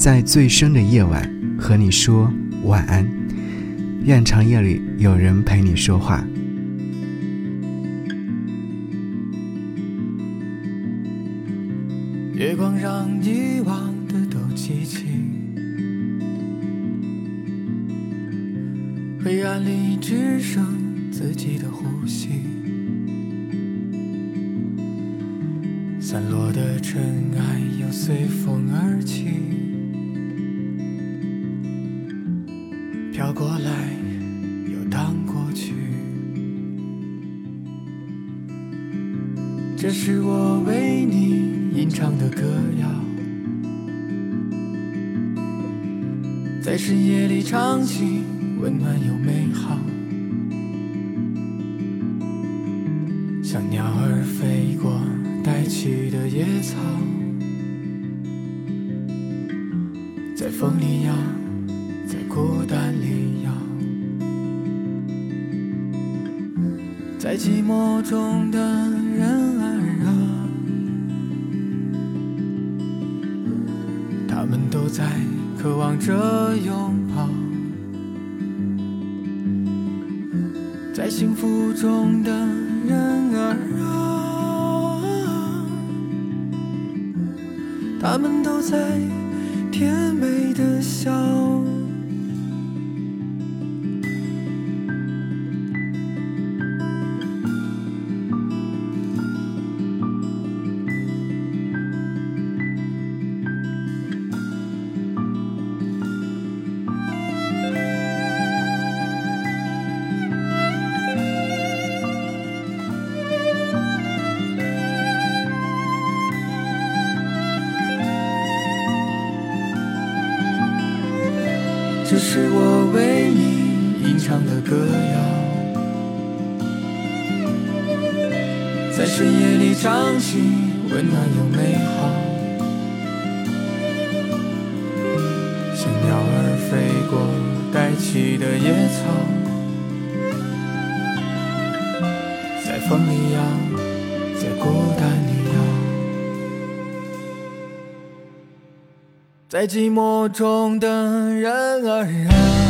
在最深的夜晚和你说晚安。愿长夜里有人陪你说话。月光让遗忘的都记起，黑暗里只剩自己的呼吸，散落的尘埃又随风而飘过来又荡过去，这是我为你。吟唱的歌谣，在深夜里唱起，温暖又美好，像鸟儿飞过带起的野草，寂寞中的人儿啊，他们都。在渴望着拥抱，在幸福中的人儿啊，他们都在甜美的笑。深夜里唱起，温暖又美好，像鸟儿飞过带起的野草，在风里摇，在孤单里摇，在寂寞中的人。儿啊，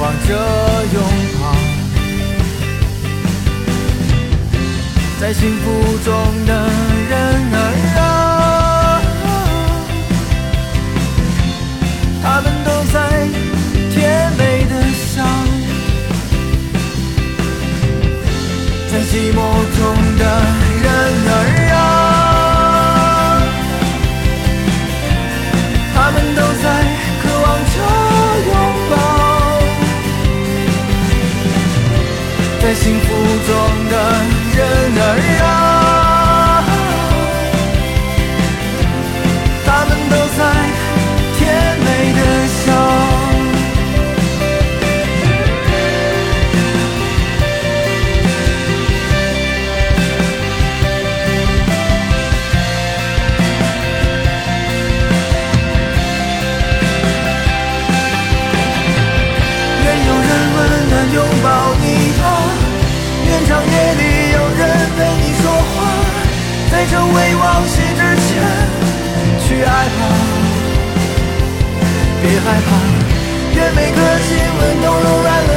望着拥抱，在幸福中的人儿啊，他们都在甜美的笑，在寂寞在这未忘记之前去爱吧，别害怕。愿每个亲吻都柔软了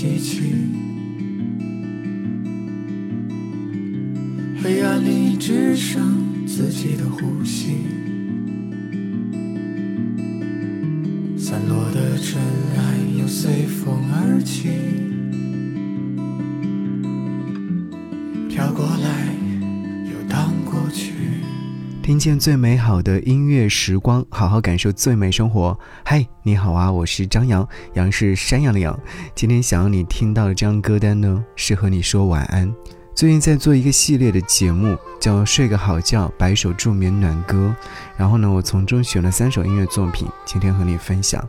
吸气黑暗里只剩自己的呼吸。散落的尘埃又随风而起。听见最美好的音乐时光，好好感受最美生活。嗨，你好啊，我是张扬，杨是山羊的羊。今天想要你听到的这张歌单呢，是和你说晚安。最近在做一个系列的节目，叫《睡个好觉》，百首助眠暖歌。然后呢，我从中选了三首音乐作品，今天和你分享。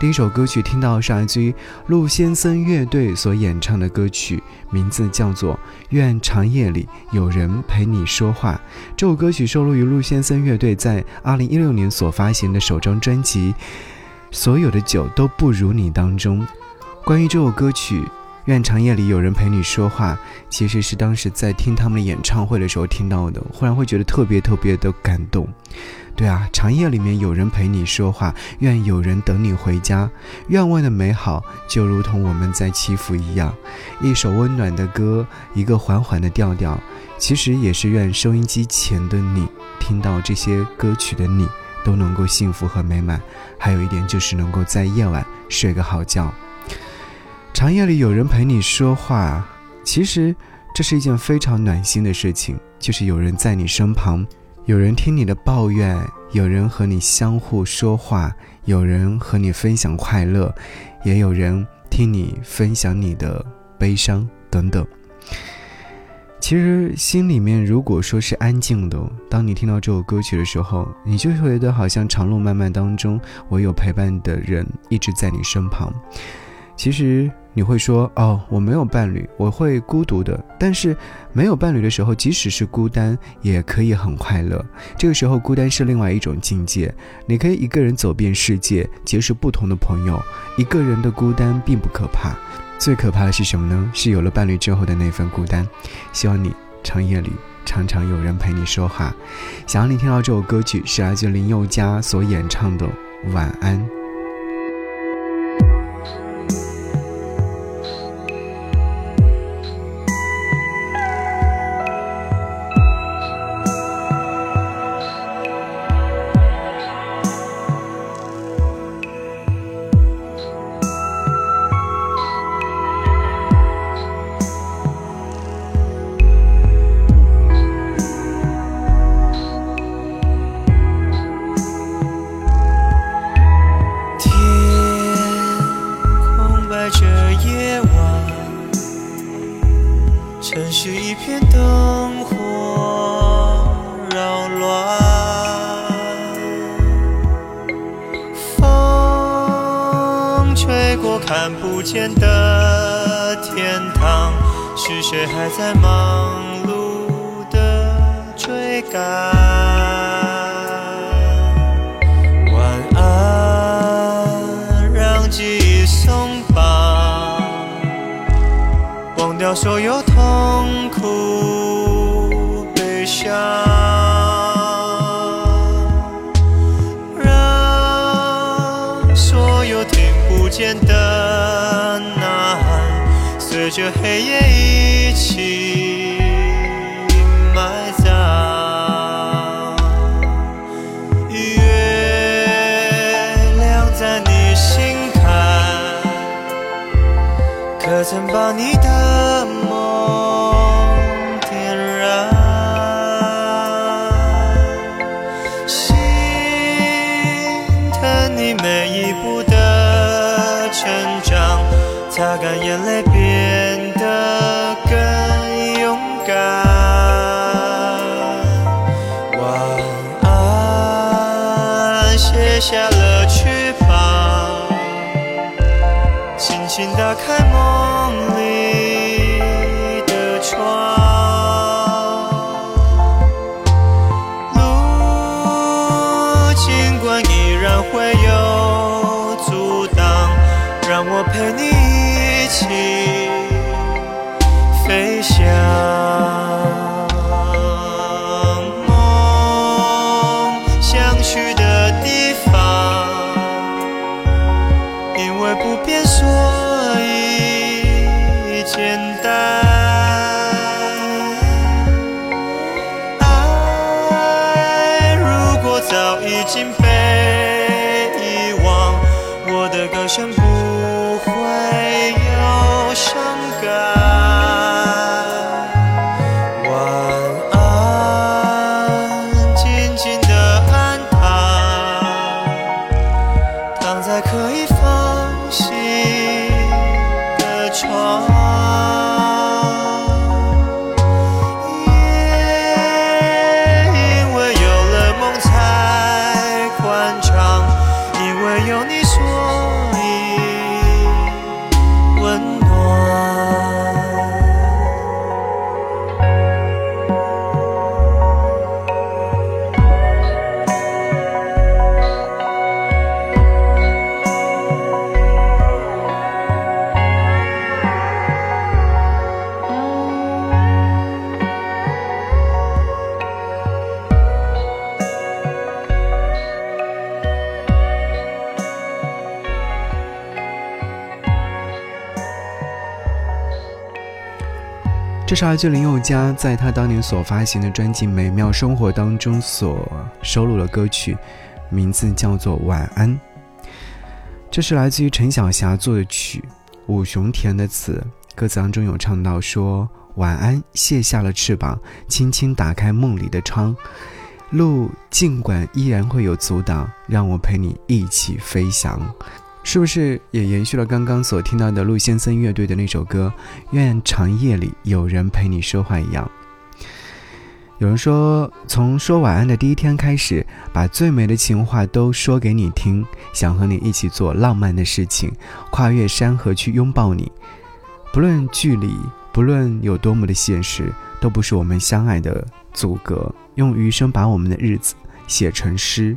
第一首歌曲听到是来自于陆先生乐队所演唱的歌曲，名字叫做《愿长夜里有人陪你说话》。这首歌曲收录于陆先生乐队在2016年所发行的首张专辑《所有的酒都不如你》当中。关于这首歌曲。愿长夜里有人陪你说话，其实是当时在听他们的演唱会的时候听到的，忽然会觉得特别特别的感动。对啊，长夜里面有人陪你说话，愿有人等你回家，愿望的美好就如同我们在祈福一样。一首温暖的歌，一个缓缓的调调，其实也是愿收音机前的你听到这些歌曲的你都能够幸福和美满。还有一点就是能够在夜晚睡个好觉。长夜里有人陪你说话，其实这是一件非常暖心的事情。就是有人在你身旁，有人听你的抱怨，有人和你相互说话，有人和你分享快乐，也有人听你分享你的悲伤等等。其实心里面如果说是安静的，当你听到这首歌曲的时候，你就会觉得好像长路漫漫当中，我有陪伴的人一直在你身旁。其实。你会说哦，我没有伴侣，我会孤独的。但是没有伴侣的时候，即使是孤单，也可以很快乐。这个时候，孤单是另外一种境界。你可以一个人走遍世界，结识不同的朋友。一个人的孤单并不可怕，最可怕的是什么呢？是有了伴侣之后的那份孤单。希望你长夜里常常有人陪你说话。想要你听到这首歌曲，是来自林宥嘉所演唱的《晚安》。的天堂，是谁还在忙碌的追赶？晚安，让记忆松绑，忘掉所有着黑夜一起埋葬。月亮在你心坎，可曾把你的已经是来自林宥嘉在他当年所发行的专辑《美妙生活》当中所收录的歌曲，名字叫做《晚安》。这是来自于陈小霞作的曲，伍雄填的词。歌词当中有唱到说：“晚安，卸下了翅膀，轻轻打开梦里的窗，路尽管依然会有阻挡，让我陪你一起飞翔。”是不是也延续了刚刚所听到的陆先生乐队的那首歌《愿长夜里有人陪你说话》一样？有人说，从说晚安的第一天开始，把最美的情话都说给你听，想和你一起做浪漫的事情，跨越山河去拥抱你。不论距离，不论有多么的现实，都不是我们相爱的阻隔。用余生把我们的日子写成诗，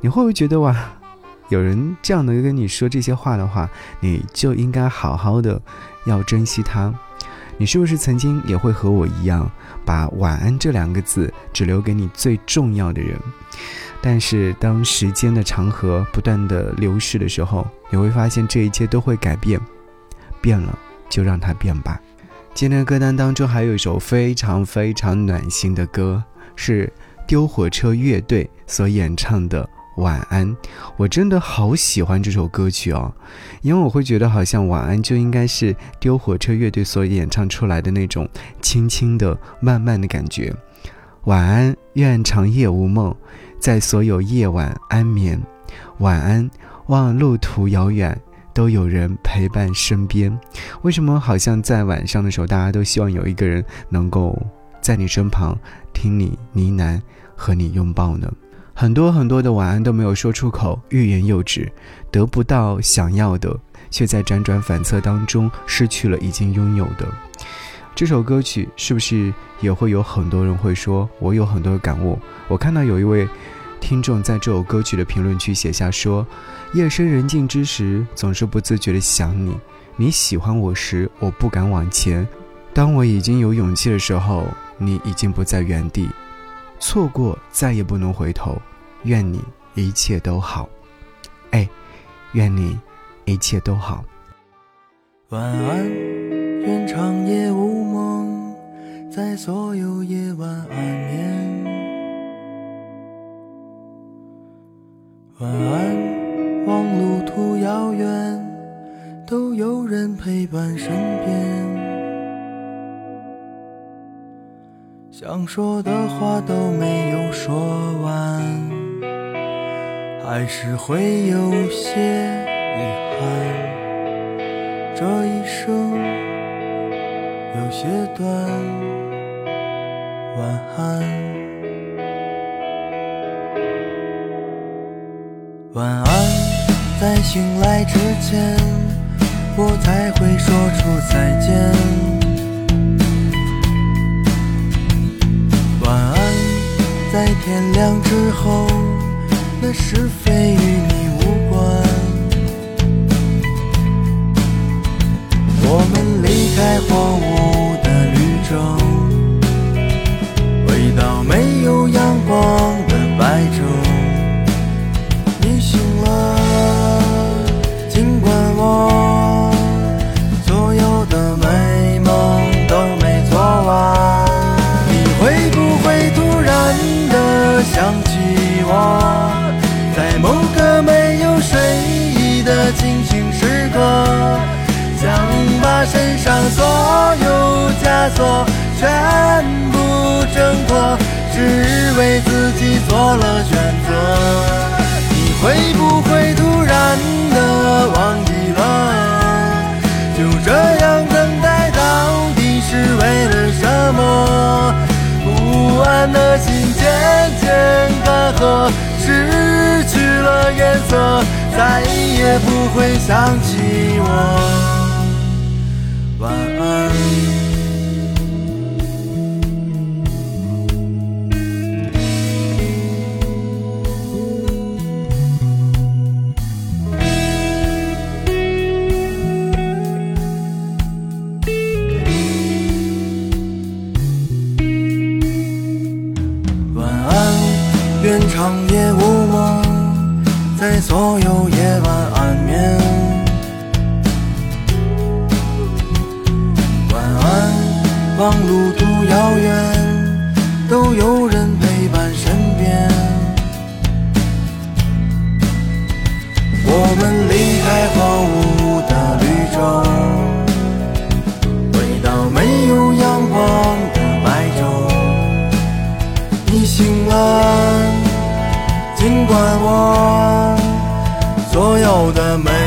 你会不会觉得哇？有人这样的跟你说这些话的话，你就应该好好的要珍惜他。你是不是曾经也会和我一样，把晚安这两个字只留给你最重要的人？但是当时间的长河不断的流逝的时候，你会发现这一切都会改变。变了就让它变吧。今天的歌单当中还有一首非常非常暖心的歌，是丢火车乐队所演唱的。晚安，我真的好喜欢这首歌曲哦，因为我会觉得好像晚安就应该是丢火车乐队所演唱出来的那种轻轻的、慢慢的感觉。晚安，愿长夜无梦，在所有夜晚安眠。晚安，望路途遥远都有人陪伴身边。为什么好像在晚上的时候，大家都希望有一个人能够在你身旁，听你呢喃，和你拥抱呢？很多很多的晚安都没有说出口，欲言又止，得不到想要的，却在辗转反侧当中失去了已经拥有的。这首歌曲是不是也会有很多人会说，我有很多的感悟？我看到有一位听众在这首歌曲的评论区写下说：“夜深人静之时，总是不自觉的想你。你喜欢我时，我不敢往前；当我已经有勇气的时候，你已经不在原地。”错过再也不能回头，愿你一切都好，哎，愿你一切都好。晚安，愿长夜无梦，在所有夜晚安眠。晚安，望路途遥远，都有人陪伴身边。想说的话都没有说完，还是会有些遗憾。这一生有些短，晚安，晚安。在醒来之前，我才会说出再见。天亮之后，那是非与你无关。我们离开荒芜的绿洲，了颜色，再也不会想起我。晚安，晚安，愿长夜无在所有夜晚安眠。望路途遥远，都有人陪伴身边。我们离开荒芜的绿洲，回到没有阳光的白昼。你醒了，尽管我的美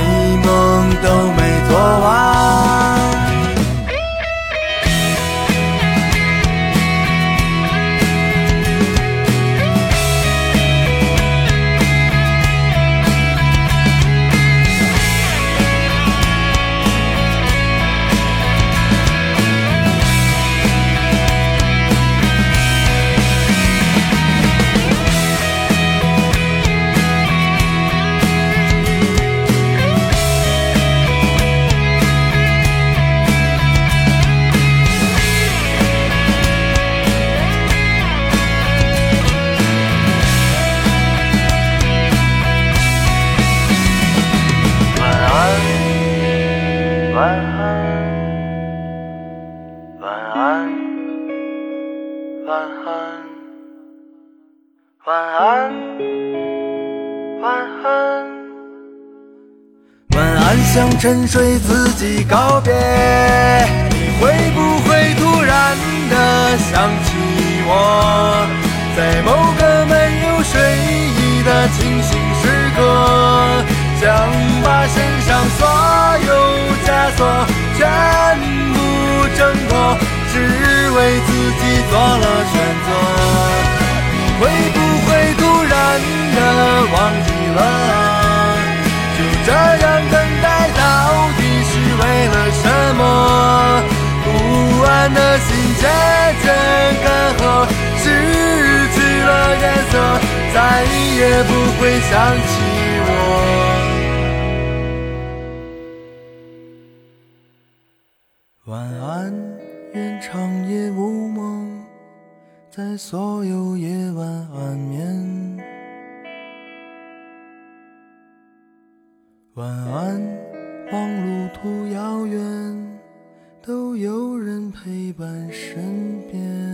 沉睡自己告别。你会不会突然的想起我，在某个没有睡意的清醒时刻，想把身上所有枷锁全部挣脱，只为自己做了选择。你会不会突然的忘记了？就这样的心渐渐干涸，失去了颜色，再也不会想起我。晚安，愿长夜无梦，在所有夜晚安眠。晚安，望路途遥远，都有人陪伴身边。